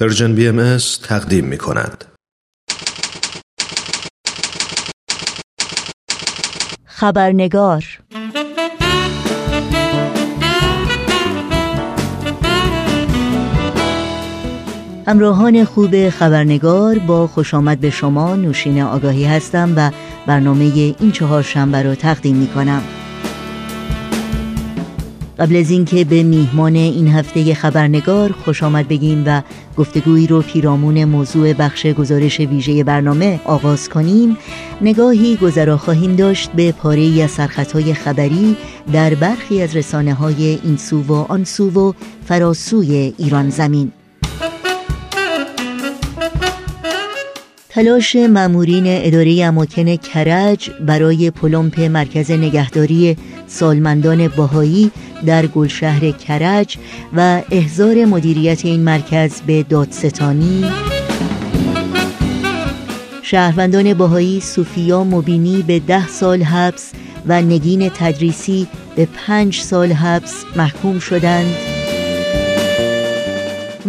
پرژن بی ام تقدیم می کند. خبرنگار همراهان خوب خبرنگار با خوش آمد به شما نوشین آگاهی هستم و برنامه این چهار شنبه را تقدیم می کنم. قبل از اینکه به میهمان این هفته خبرنگار خوش آمد بگیم و گفتگویی رو پیرامون موضوع بخش گزارش ویژه برنامه آغاز کنیم نگاهی گذرا خواهیم داشت به پاره از سرخطهای خبری در برخی از رسانه های این سو و آن سو و فراسوی ایران زمین. تلاش مامورین اداره اماکن کرج برای پلمپ مرکز نگهداری سالمندان باهایی در گلشهر کرج و احضار مدیریت این مرکز به دادستانی. شهروندان باهایی سوفیا مبینی به ده سال حبس و نگین تدریسی به پنج سال حبس محکوم شدند.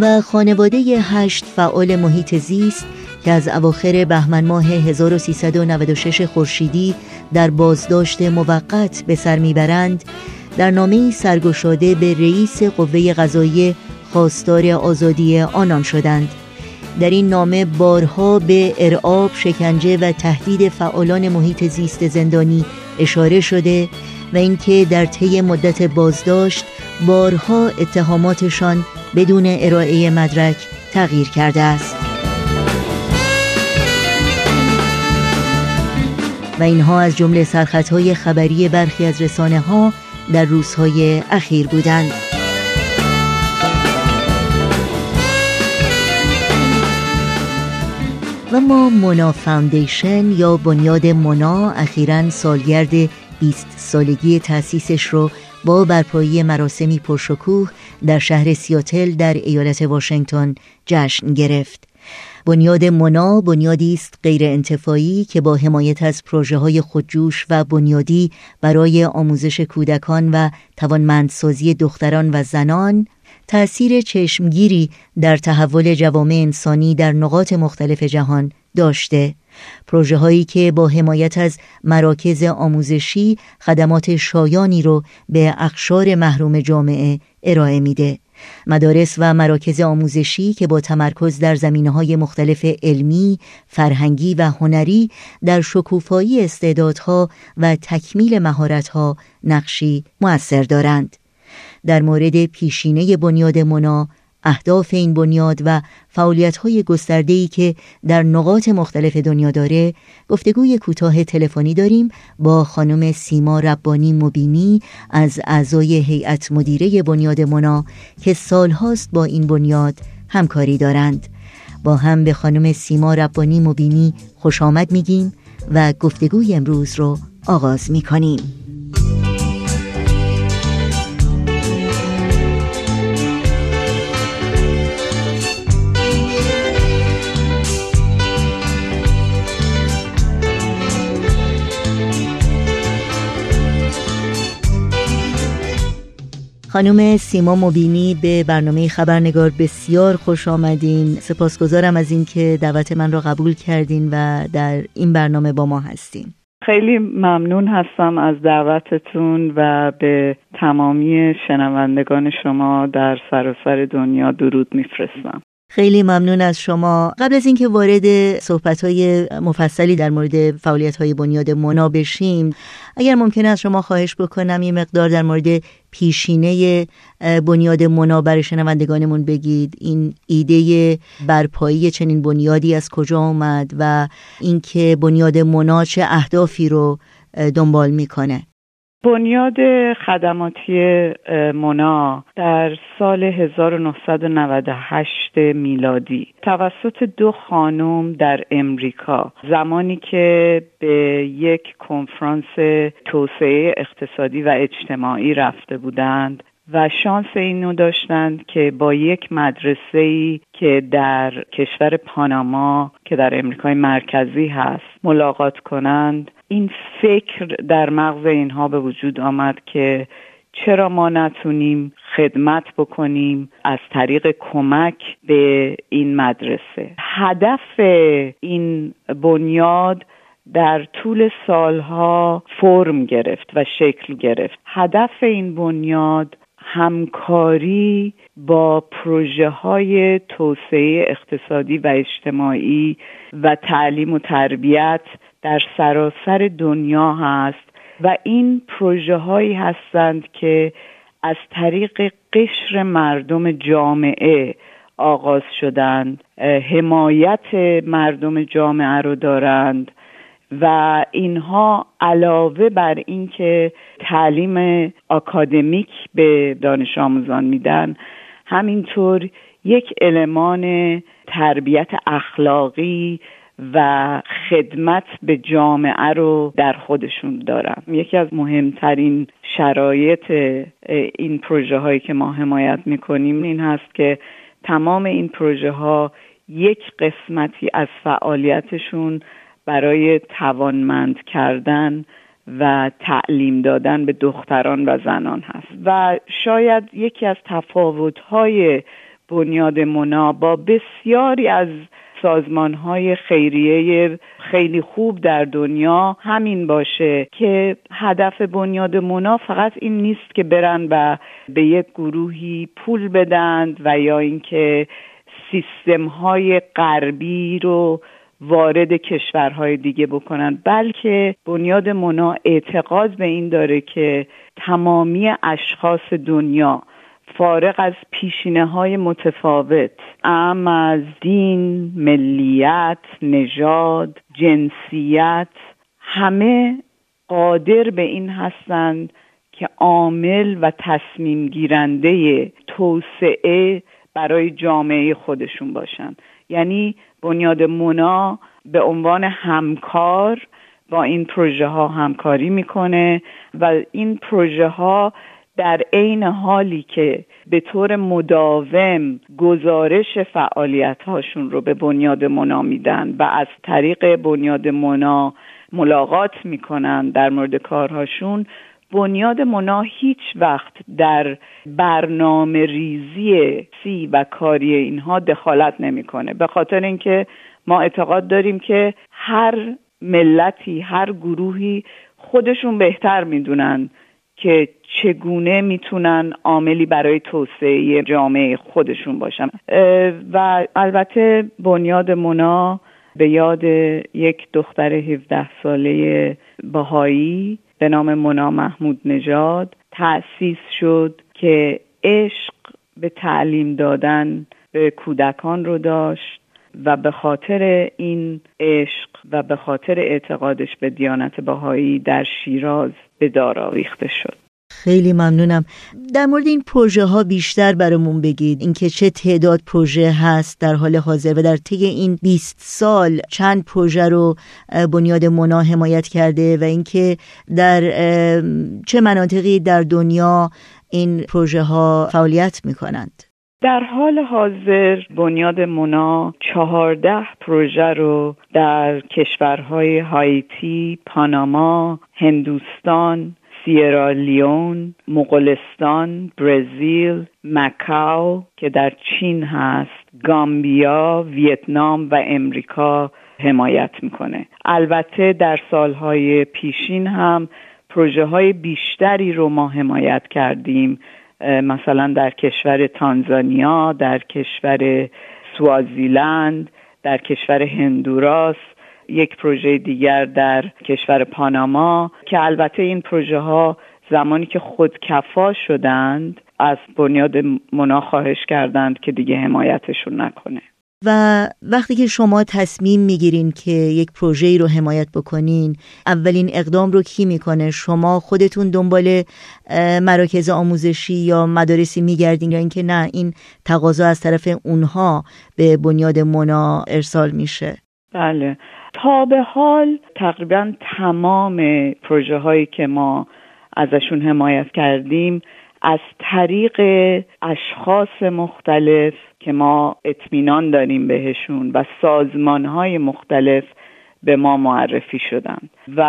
و خانواده هشت فعال محیط زیست که از اواخر بهمن ماه 1396 خورشیدی در بازداشت موقت به سر می‌برند در نامه سرگشاده به رئیس قوه قضایی خواستار آزادی آنان شدند. در این نامه بارها به ارعاب شکنجه و تهدید فعالان محیط زیست زندانی اشاره شده و اینکه در طی مدت بازداشت بارها اتهاماتشان بدون ارائه مدرک تغییر کرده است. و اینها از جمله سرخطهای خبری برخی از رسانه ها در روزهای اخیر بودند. و اما Mona Foundation یا بنیاد مونا اخیرا سالگرد 20 سالگی تأسیسش رو با برپایی مراسمی پرشکوه در شهر سیاتل در ایالت واشنگتن جشن گرفت. بنیاد منا بنیادی است غیر انتفاعی که با حمایت از پروژه های خودجوش و بنیادی برای آموزش کودکان و توانمندسازی دختران و زنان تأثیر چشمگیری در تحول جوامع انسانی در نقاط مختلف جهان داشته. پروژه هایی که با حمایت از مراکز آموزشی خدمات شایانی رو به اقشار محروم جامعه ارائه میده. مدارس و مراکز آموزشی که با تمرکز در زمینه های مختلف علمی، فرهنگی و هنری در شکوفایی استعدادها و تکمیل مهارتها نقشی مؤثر دارند. در مورد پیشینه بنیاد منا اهداف این بنیاد و فعالیت‌های گسترده‌ای که در نقاط مختلف دنیا داره گفتگوی کوتاه تلفنی داریم با خانم سیما ربانی مبینی از اعضای هیئت مدیره بنیاد منا که سالهاست با این بنیاد همکاری دارند. با هم به خانم سیما ربانی مبینی خوش آمد میگیم و گفتگوی امروز رو آغاز می‌کنیم. خانم سیما مبینی به برنامه خبرنگار بسیار خوش آمدین. سپاسگزارم از اینکه دعوت من را قبول کردین و در این برنامه با ما هستین. خیلی ممنون هستم از دعوتتون و به تمامی شنوندگان شما در سراسر دنیا درود میفرستم. خیلی ممنون از شما. قبل از اینکه وارد صحبت های مفصلی در مورد فعالیت های بنیاد منا بشیم اگر ممکن است شما خواهش بکنم یه مقدار در مورد پیشینه بنیاد منا برای شنوندگانمون بگید. این ایده برپایی چنین بنیادی از کجا آمد و اینکه بنیاد منا چه اهدافی رو دنبال می‌کنه؟ بنیاد خدماتی مونا در سال 1998 میلادی توسط دو خانم در امریکا زمانی که به یک کنفرانس توسعه اقتصادی و اجتماعی رفته بودند و شانس اینو داشتند که با یک مدرسه ای که در کشور پاناما که در امریکای مرکزی هست ملاقات کنند. این فکر در مغز اینها به وجود آمد که چرا ما نتونیم خدمت بکنیم از طریق کمک به این مدرسه. هدف این بنیاد در طول سالها فرم گرفت و شکل گرفت. هدف این بنیاد همکاری با پروژه های توسعه اقتصادی و اجتماعی و تعلیم و تربیت در سراسر دنیا هست و این پروژه هایی هستند که از طریق قشر مردم جامعه آغاز شدند حمایت مردم جامعه رو دارند و اینها علاوه بر اینکه تعلیم آکادمیک به دانش آموزان میدن همینطور یک المان تربیت اخلاقی و خدمت به جامعه رو در خودشون دارن یکی از مهمترین شرایط این پروژه هایی که ما حمایت می‌کنیم این هست که تمام این پروژه ها یک قسمتی از فعالیتشون برای توانمند کردن و تعلیم دادن به دختران و زنان هست. و شاید یکی از تفاوت‌های بنیاد منا با بسیاری از سازمان های خیریه خیلی خوب در دنیا همین باشه که هدف بنیاد منا فقط این نیست که برن و به یک گروهی پول بدند و یا اینکه سیستم های غربی رو وارد کشورهای دیگه بکنن بلکه بنیاد منا اعتقاد به این داره که تمامی اشخاص دنیا فارغ از پیشینه های متفاوت. ام از دین، ملیت، نژاد، جنسیت همه قادر به این هستند که عامل و تصمیم گیرنده توسعه برای جامعه خودشون باشند یعنی بنیاد مونا به عنوان همکار با این پروژه ها همکاری می‌کنه و این پروژه ها در عین حالی که به طور مداوم گزارش فعالیت هاشون رو به بنیاد منا میدن و از طریق بنیاد منا ملاقات می‌کنن در مورد کارهاشون بنیاد منا هیچ وقت در برنامه ریزی سی و کاری اینها دخالت نمی‌کنه. به خاطر اینکه ما اعتقاد داریم که هر ملتی هر گروهی خودشون بهتر می‌دونن که چگونه می‌تونن عاملی برای توسعه جامعه خودشون باشن. و البته بنیاد منا به یاد یک دختر 17 ساله باهایی به نام منا محمود نژاد تأسیس شد که عشق به تعلیم دادن به کودکان رو داشت و به خاطر این عشق و به خاطر اعتقادش به دیانت بهایی در شیراز به دار آویخته شد. خیلی ممنونم. در مورد این پروژه ها بیشتر برامون بگید. اینکه چه تعداد پروژه هست در حال حاضر و در طی این 20 سال چند پروژه رو بنیاد منا حمایت کرده و اینکه در چه مناطقی در دنیا این پروژه ها فعالیت می کنند در حال حاضر بنیاد منا چهارده پروژه رو در کشورهای هایتی، پاناما، هندوستان، سیرالیون، مغولستان، برزیل، مکاو که در چین هست، گامبیا، ویتنام و امریکا حمایت می‌کنه. البته در سالهای پیشین هم پروژه های بیشتری رو ما حمایت کردیم مثلا در کشور تانزانیا در کشور سوازیلند در کشور هندوراس یک پروژه دیگر در کشور پاناما که البته این پروژه ها زمانی که خودکفا شدند از بنیاد منا خواهش کردند که دیگه حمایتشون نکنه. و وقتی که شما تصمیم می‌گیرین که یک پروژه رو حمایت بکنین اولین اقدام رو کی می‌کنه؟ شما خودتون دنبال مراکز آموزشی یا مدارسی میگردین یا اینکه نه این تقاضا از طرف اونها به بنیاد منا ارسال میشه؟ بله. تا به حال تقریبا تمام پروژه هایی که ما ازشون حمایت کردیم از طریق اشخاص مختلف که ما اطمینان داریم بهشون و سازمان های مختلف به ما معرفی شدند. و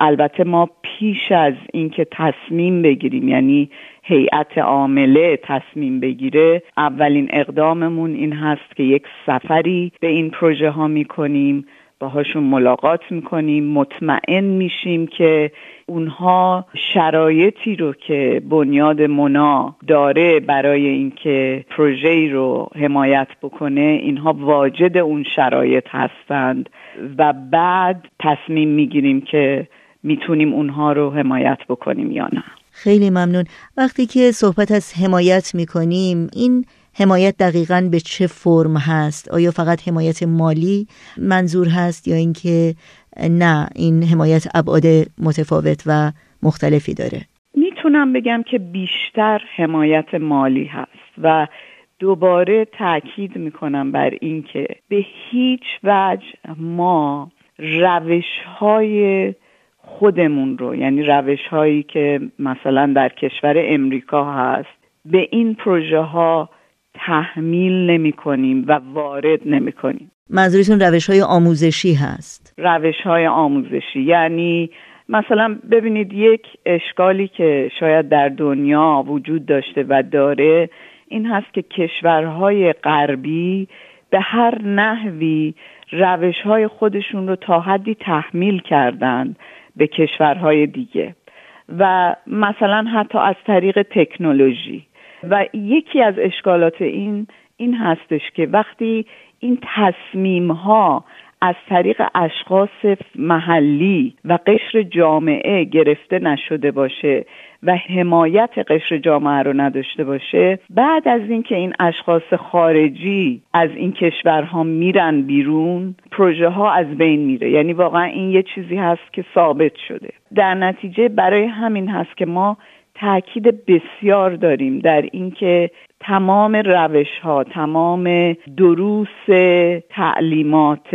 البته ما پیش از اینکه تصمیم بگیریم یعنی هیئت عامله تصمیم بگیره اولین اقداممون این هست که یک سفری به این پروژه ها می‌کنیم باهاشون ملاقات می‌کنیم مطمئن میشیم که اونها شرایطی رو که بنیاد منا داره برای اینکه پروژه رو حمایت بکنه اینها واجد اون شرایط هستند و بعد تصمیم می‌گیریم که می‌تونیم اونها رو حمایت بکنیم یا نه. خیلی ممنون. وقتی که صحبت از حمایت می‌کنیم این حمایت دقیقا به چه فرم هست؟ آیا فقط حمایت مالی منظور هست یا اینکه نه این حمایت ابعاد متفاوت و مختلفی داره؟ می‌تونم بگم که بیشتر حمایت مالی هست و دوباره تاکید می‌کنم بر اینکه به هیچ وجه ما روش های خودمون رو یعنی روش هایی که مثلا در کشور امریکا هست به این پروژه ها تحمیل نمی کنیم و وارد نمی کنیم منظورتون روش های آموزشی هست؟ روش های آموزشی. یعنی مثلا ببینید یک اشکالی که شاید در دنیا وجود داشته و داره این هست که کشورهای غربی به هر نحوی روش های خودشون رو تا حدی تحمیل کردند به کشورهای دیگه. و مثلا حتی از طریق تکنولوژی. و یکی از اشکالات این این هستش که وقتی این تصمیم ها از طریق اشخاص محلی و قشر جامعه گرفته نشده باشه و حمایت قشر جامعه رو نداشته باشه بعد از اینکه این اشخاص خارجی از این کشورها میرن بیرون پروژه ها از بین میره. یعنی واقعا این یه چیزی هست که ثابت شده. در نتیجه برای همین هست که ما تاکید بسیار داریم در اینکه تمام روش ها تمام دروس تعلیمات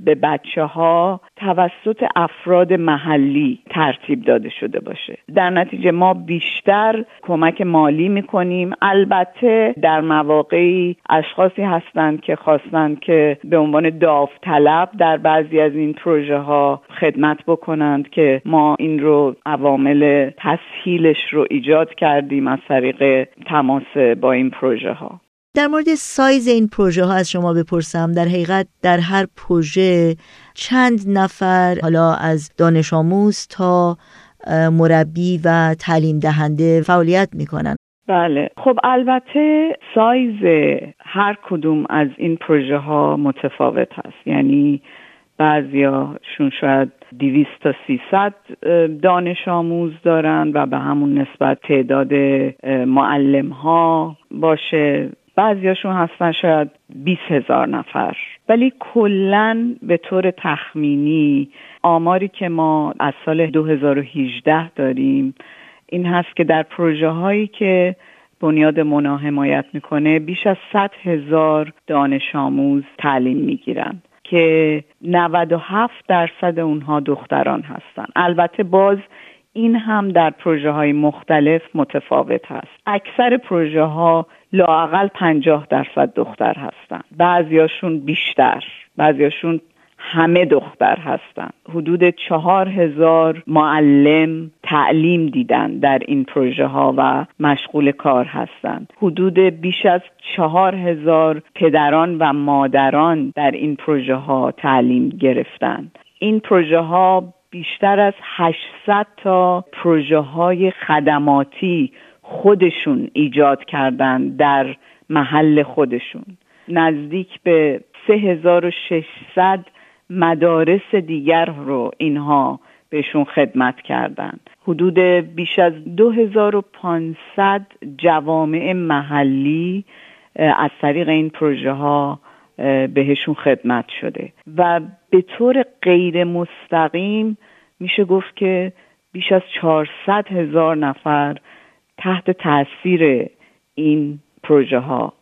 به بچه ها توسط افراد محلی ترتیب داده شده باشه. در نتیجه ما بیشتر کمک مالی می‌کنیم. البته در مواقعی اشخاصی هستند که خواستند که به عنوان داوطلب در بعضی از این پروژه ها خدمت بکنند که ما این رو عوامل تسهیلش رو ایجاد کردیم از طریق تماس با این پروژه ها در مورد سایز این پروژه ها از شما بپرسم. در حقیقت در هر پروژه چند نفر حالا از دانش آموز تا مربی و تعلیم دهنده فعالیت می‌کنن. بله. خب البته سایز هر کدوم از این پروژه ها متفاوت هست. یعنی بعضیاشون شاید 200 تا 300 دانش آموز دارن و به همون نسبت تعداد معلم ها باشه. بعضیاشون هستن شاید 20 هزار نفر. ولی کلا به طور تخمینی آماری که ما از سال 2018 داریم این هست که در پروژه هایی که بنیاد منا حمایت می‌کنه بیش از 100 هزار دانش آموز تعلیم می‌گیرن. که 97 درصد اونها دختران هستند. البته باز این هم در پروژه های مختلف متفاوت هست. اکثر پروژه ها لاقل 50 درصد دختر هستند بعضیاشون بیشتر. بعضیاشون همه دختر هستند حدود چهار هزار معلم تعلیم دیدن در این پروژه ها و مشغول کار هستند حدود بیش از چهار هزار پدران و مادران در این پروژه ها تعلیم گرفتند این پروژه ها بیشتر از 800 تا پروژه های خدماتی خودشون ایجاد کردن در محل خودشون. نزدیک به 3600 مدارس دیگر رو اینها بهشون خدمت کردند حدود بیش از 2500 جوامع محلی از طریق این پروژه ها بهشون خدمت شده. و به طور غیر مستقیم میشه گفت که بیش از 400 هزار نفر تحت تاثیر این پروژه ها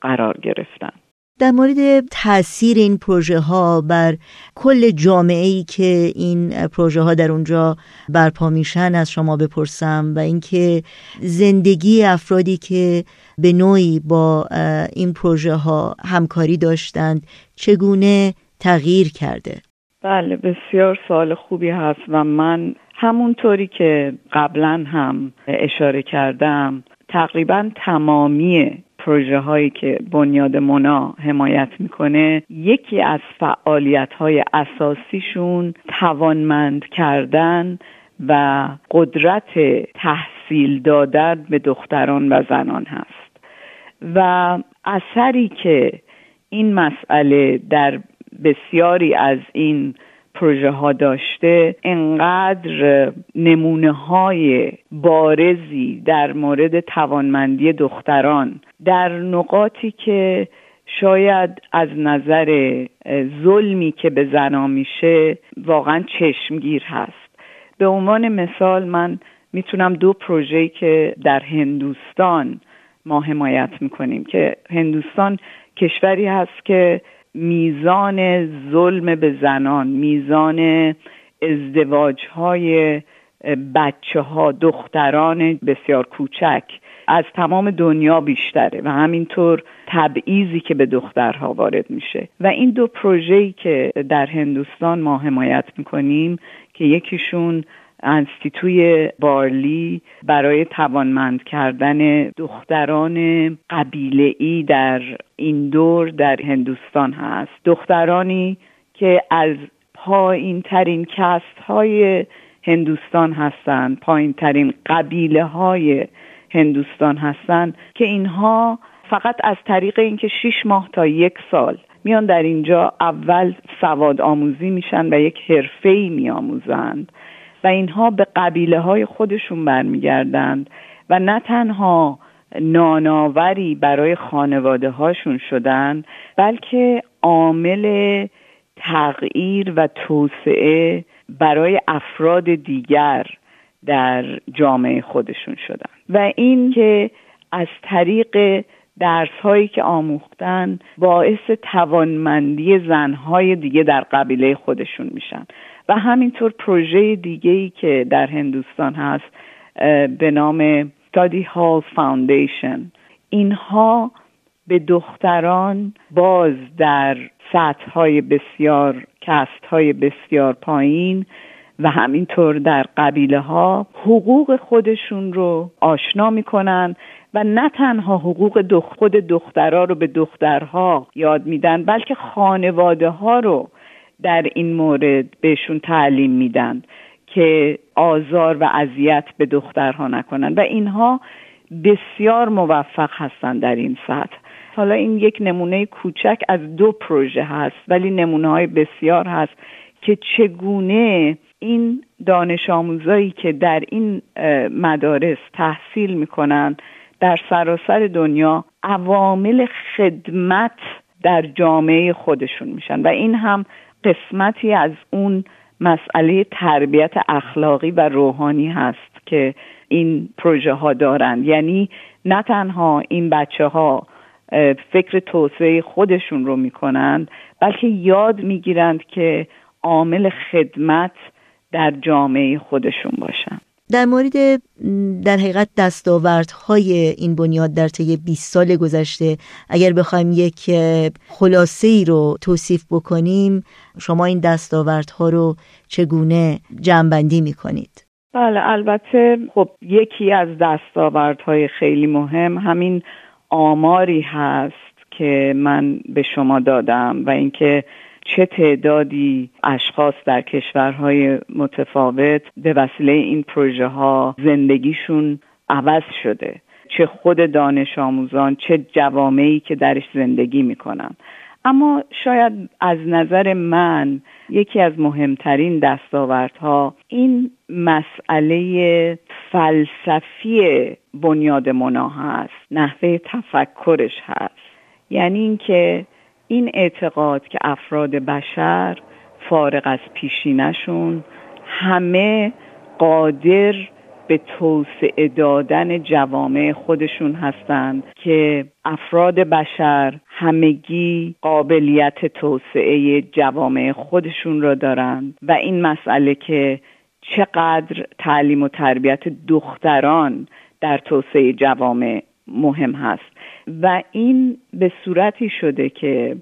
قرار گرفتن. در مورد تاثیر این پروژه ها بر کل جامعه ای که این پروژه ها در اونجا برپا میشن از شما بپرسم و اینکه زندگی افرادی که به نوعی با این پروژه ها همکاری داشتند چگونه تغییر کرده؟ بله بسیار سوال خوبی هست و من همونطوری که قبلا هم اشاره کردم تقریبا تمامی پروژه هایی که بنیاد مونا حمایت می‌کنه یکی از فعالیت های اساسیشون توانمند کردن و قدرت تحصیل دادن به دختران و زنان هست. و اثری که این مسئله در بسیاری از این پروژه ها داشته انقدر نمونه های بارزی در مورد توانمندی دختران در نقاطی که شاید از نظر ظلمی که به زنا میشه واقعا چشمگیر هست. به عنوان مثال من می‌تونم دو پروژه که در هندوستان ما حمایت می‌کنیم که هندوستان کشوری هست که میزان ظلم به زنان میزان ازدواج های بچه ها دختران بسیار کوچک از تمام دنیا بیشتره و همینطور تبعیضی که به دخترها وارد میشه. و این دو پروژه‌ای که در هندوستان ما حمایت می‌کنیم که یکیشون انستیتوی بارلی برای توانمند کردن دختران قبیله ای در این دور در هندوستان هست. دخترانی که از پایین ترین کست های هندوستان هستند پایین ترین قبیله های هندوستان هستند که اینها فقط از طریق اینکه شیش ماه تا یک سال میان در اینجا اول سواد آموزی میشن و یک حرفه ای میآموزند. و اینها به قبیله های خودشون برمیگردند و نه تنها ناناوری برای خانواده هاشون شدن بلکه عامل تغییر و توسعه برای افراد دیگر در جامعه خودشون شدن. و این که از طریق درس هایی که آموختن باعث توانمندی زنهای دیگه در قبیله خودشون میشن. و همینطور پروژه دیگه که در هندوستان هست به نام Study Hall Foundation. اینها به دختران باز در سطح های بسیار کست های بسیار پایین و همینطور در قبیله ها حقوق خودشون رو آشنا می‌کنن و نه تنها حقوق دخ خود دخترها رو به دخترها یاد میدن بلکه خانواده ها رو در این مورد بهشون تعلیم میدن که آزار و اذیت به دخترها نکنن. و اینها بسیار موفق هستند در این سطح. حالا این یک نمونه کوچک از دو پروژه هست ولی نمونه های بسیار هست که چگونه این دانش آموزایی که در این مدارس تحصیل می‌کنن در سراسر دنیا عوامل خدمت در جامعه خودشون میشن. و این هم قسمتی از اون مسئله تربیت اخلاقی و روحانی هست که این پروژه ها دارند. یعنی نه تنها این بچه ها فکر توسعه خودشون رو می‌کنند بلکه یاد می‌گیرند که عامل خدمت در جامعه خودشون باشن. در مورد در حقیقت دستاوردهای این بنیاد در طی 20 سال گذشته اگر بخوایم یک خلاصه ای رو توصیف بکنیم شما این دستاوردها رو چگونه جمعبندی می‌کنید؟ بله البته خب یکی از دستاوردهای خیلی مهم همین آماری هست که من به شما دادم و اینکه چه تعدادی اشخاص در کشورهای متفاوت به وسیله این پروژه ها زندگیشون عوض شده. چه خود دانش آموزان چه جوامعی که درش زندگی می‌کنن. اما شاید از نظر من یکی از مهمترین دستاوردها این مسئله فلسفی بنیاد منا هست نحوه تفکرش هست. یعنی اینکه این اعتقاد که افراد بشر فارغ از پیشینشون همه قادر به توسعه دادن جوامع خودشون هستند که افراد بشر همگی قابلیت توسعه جوامع خودشون را دارند. و این مسئله که چقدر تعلیم و تربیت دختران در توسعه جوامع مهم هست. و این به صورتی شده که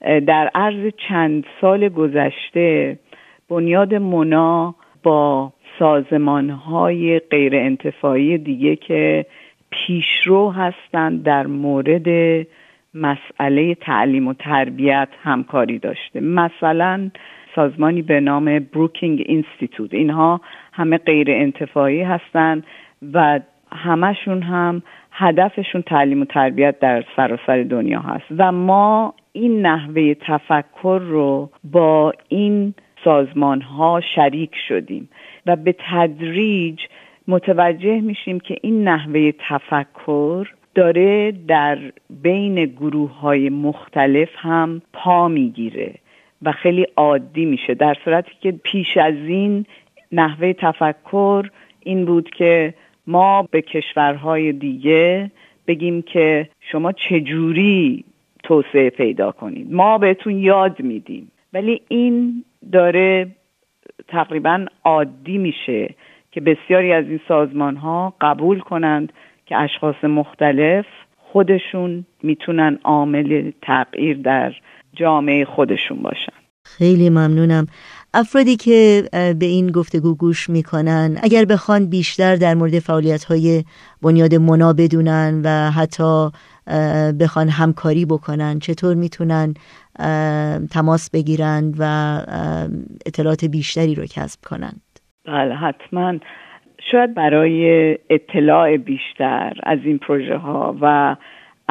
در عرض چند سال گذشته بنیاد مونا با سازمان های غیر انتفاعی دیگه که پیشرو هستند در مورد مسئله تعلیم و تربیت همکاری داشته. مثلا سازمانی به نام بروکینگ اینستیتوت اینها همه غیر انتفاعی هستند و همشون هم هدفشون تعلیم و تربیت در سراسر دنیا هست. و ما این نحوه تفکر رو با این سازمان ها شریک شدیم و به تدریج متوجه میشیم که این نحوه تفکر داره در بین گروه های مختلف هم پا می‌گیره و خیلی عادی میشه در صورتی که پیش از این نحوه تفکر این بود که ما به کشورهای دیگه بگیم که شما چجوری توسعه پیدا کنید. ما بهتون یاد میدیم. ولی این داره تقریبا عادی میشه که بسیاری از این سازمان ها قبول کنند که اشخاص مختلف خودشون می‌تونن عامل تغییر در جامعه خودشون باشن. خیلی ممنونم. افرادی که به این گفتگو گوش می‌کنن اگر بخوان بیشتر در مورد فعالیت های بنیاد منا بدونن و حتی بخوان همکاری بکنن چطور می‌تونن تماس بگیرند و اطلاعات بیشتری رو کسب کنند؟ بله حتما. شاید برای اطلاع بیشتر از این پروژه ها و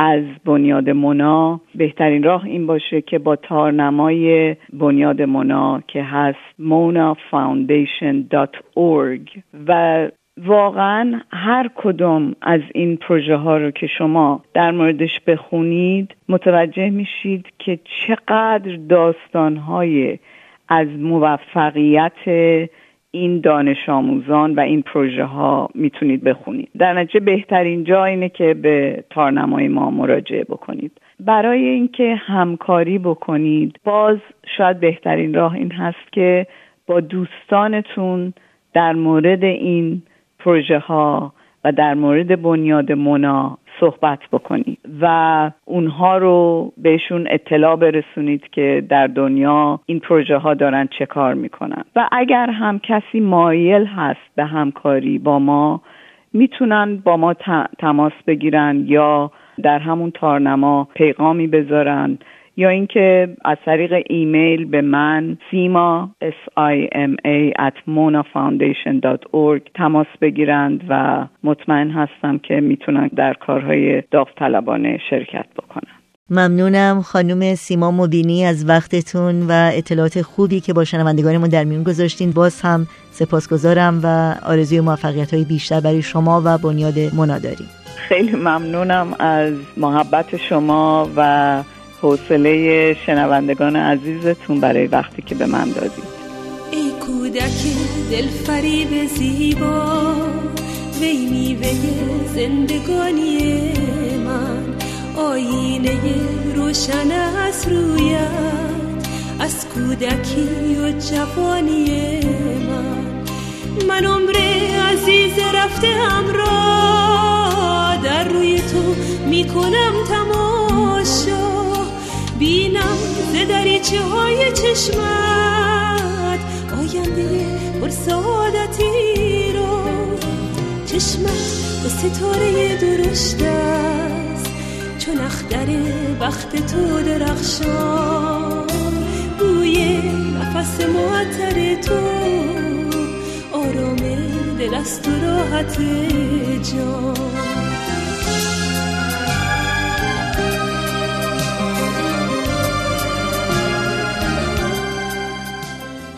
از بنیاد مونا. بهترین راه این باشه که با تارنمای بنیاد مونا که هست monafoundation.org و واقعا هر کدوم از این پروژه ها رو که شما در موردش بخونید متوجه میشید که چقدر داستان های از موفقیت این دانش آموزان و این پروژه ها می‌تونید بخونید. در نتیجه بهترین جا اینه که به تارنمای ما مراجعه بکنید. برای اینکه همکاری بکنید باز شاید بهترین راه این هست که با دوستانتون در مورد این پروژه ها و در مورد بنیاد مونا صحبت بکنید و اونها رو بهشون اطلاع برسونید که در دنیا این پروژه ها دارن چه کار می‌کنن. و اگر هم کسی مایل هست به همکاری با ما می‌تونن با ما تماس بگیرن یا در همون تارنما پیغامی بذارن یا اینکه از طریق ایمیل به من سیما s i m a at monafoundation.org تماس بگیرند و مطمئن هستم که می‌تونن در کارهای داوطلبانه شرکت بکنن. ممنونم خانم سیما مبینی از وقتتون و اطلاعات خوبی که با شنوندگانمون در میون گذاشتین. باز هم سپاسگزارم و آرزوی موفقیت های بیشتر برای شما و بنیاد منا داریم. خیلی ممنونم از محبت شما و حوصله شنوندگان عزیزتون برای وقتی که به من دادید. ای کودک دل زیبا وی میوه زندگانی من. آینه روشن از رویت از کودکی و جوانی من. من عمر عزیز رفته همراه در روی تو می‌کنم بینم ز دریچه های چشمت. آینده پر سعادتی رو. چشمت با ستاره درشت است. چون اختر وقت تو درخشان. بوی نفس معطر تو. آرام دل است و راحت جان.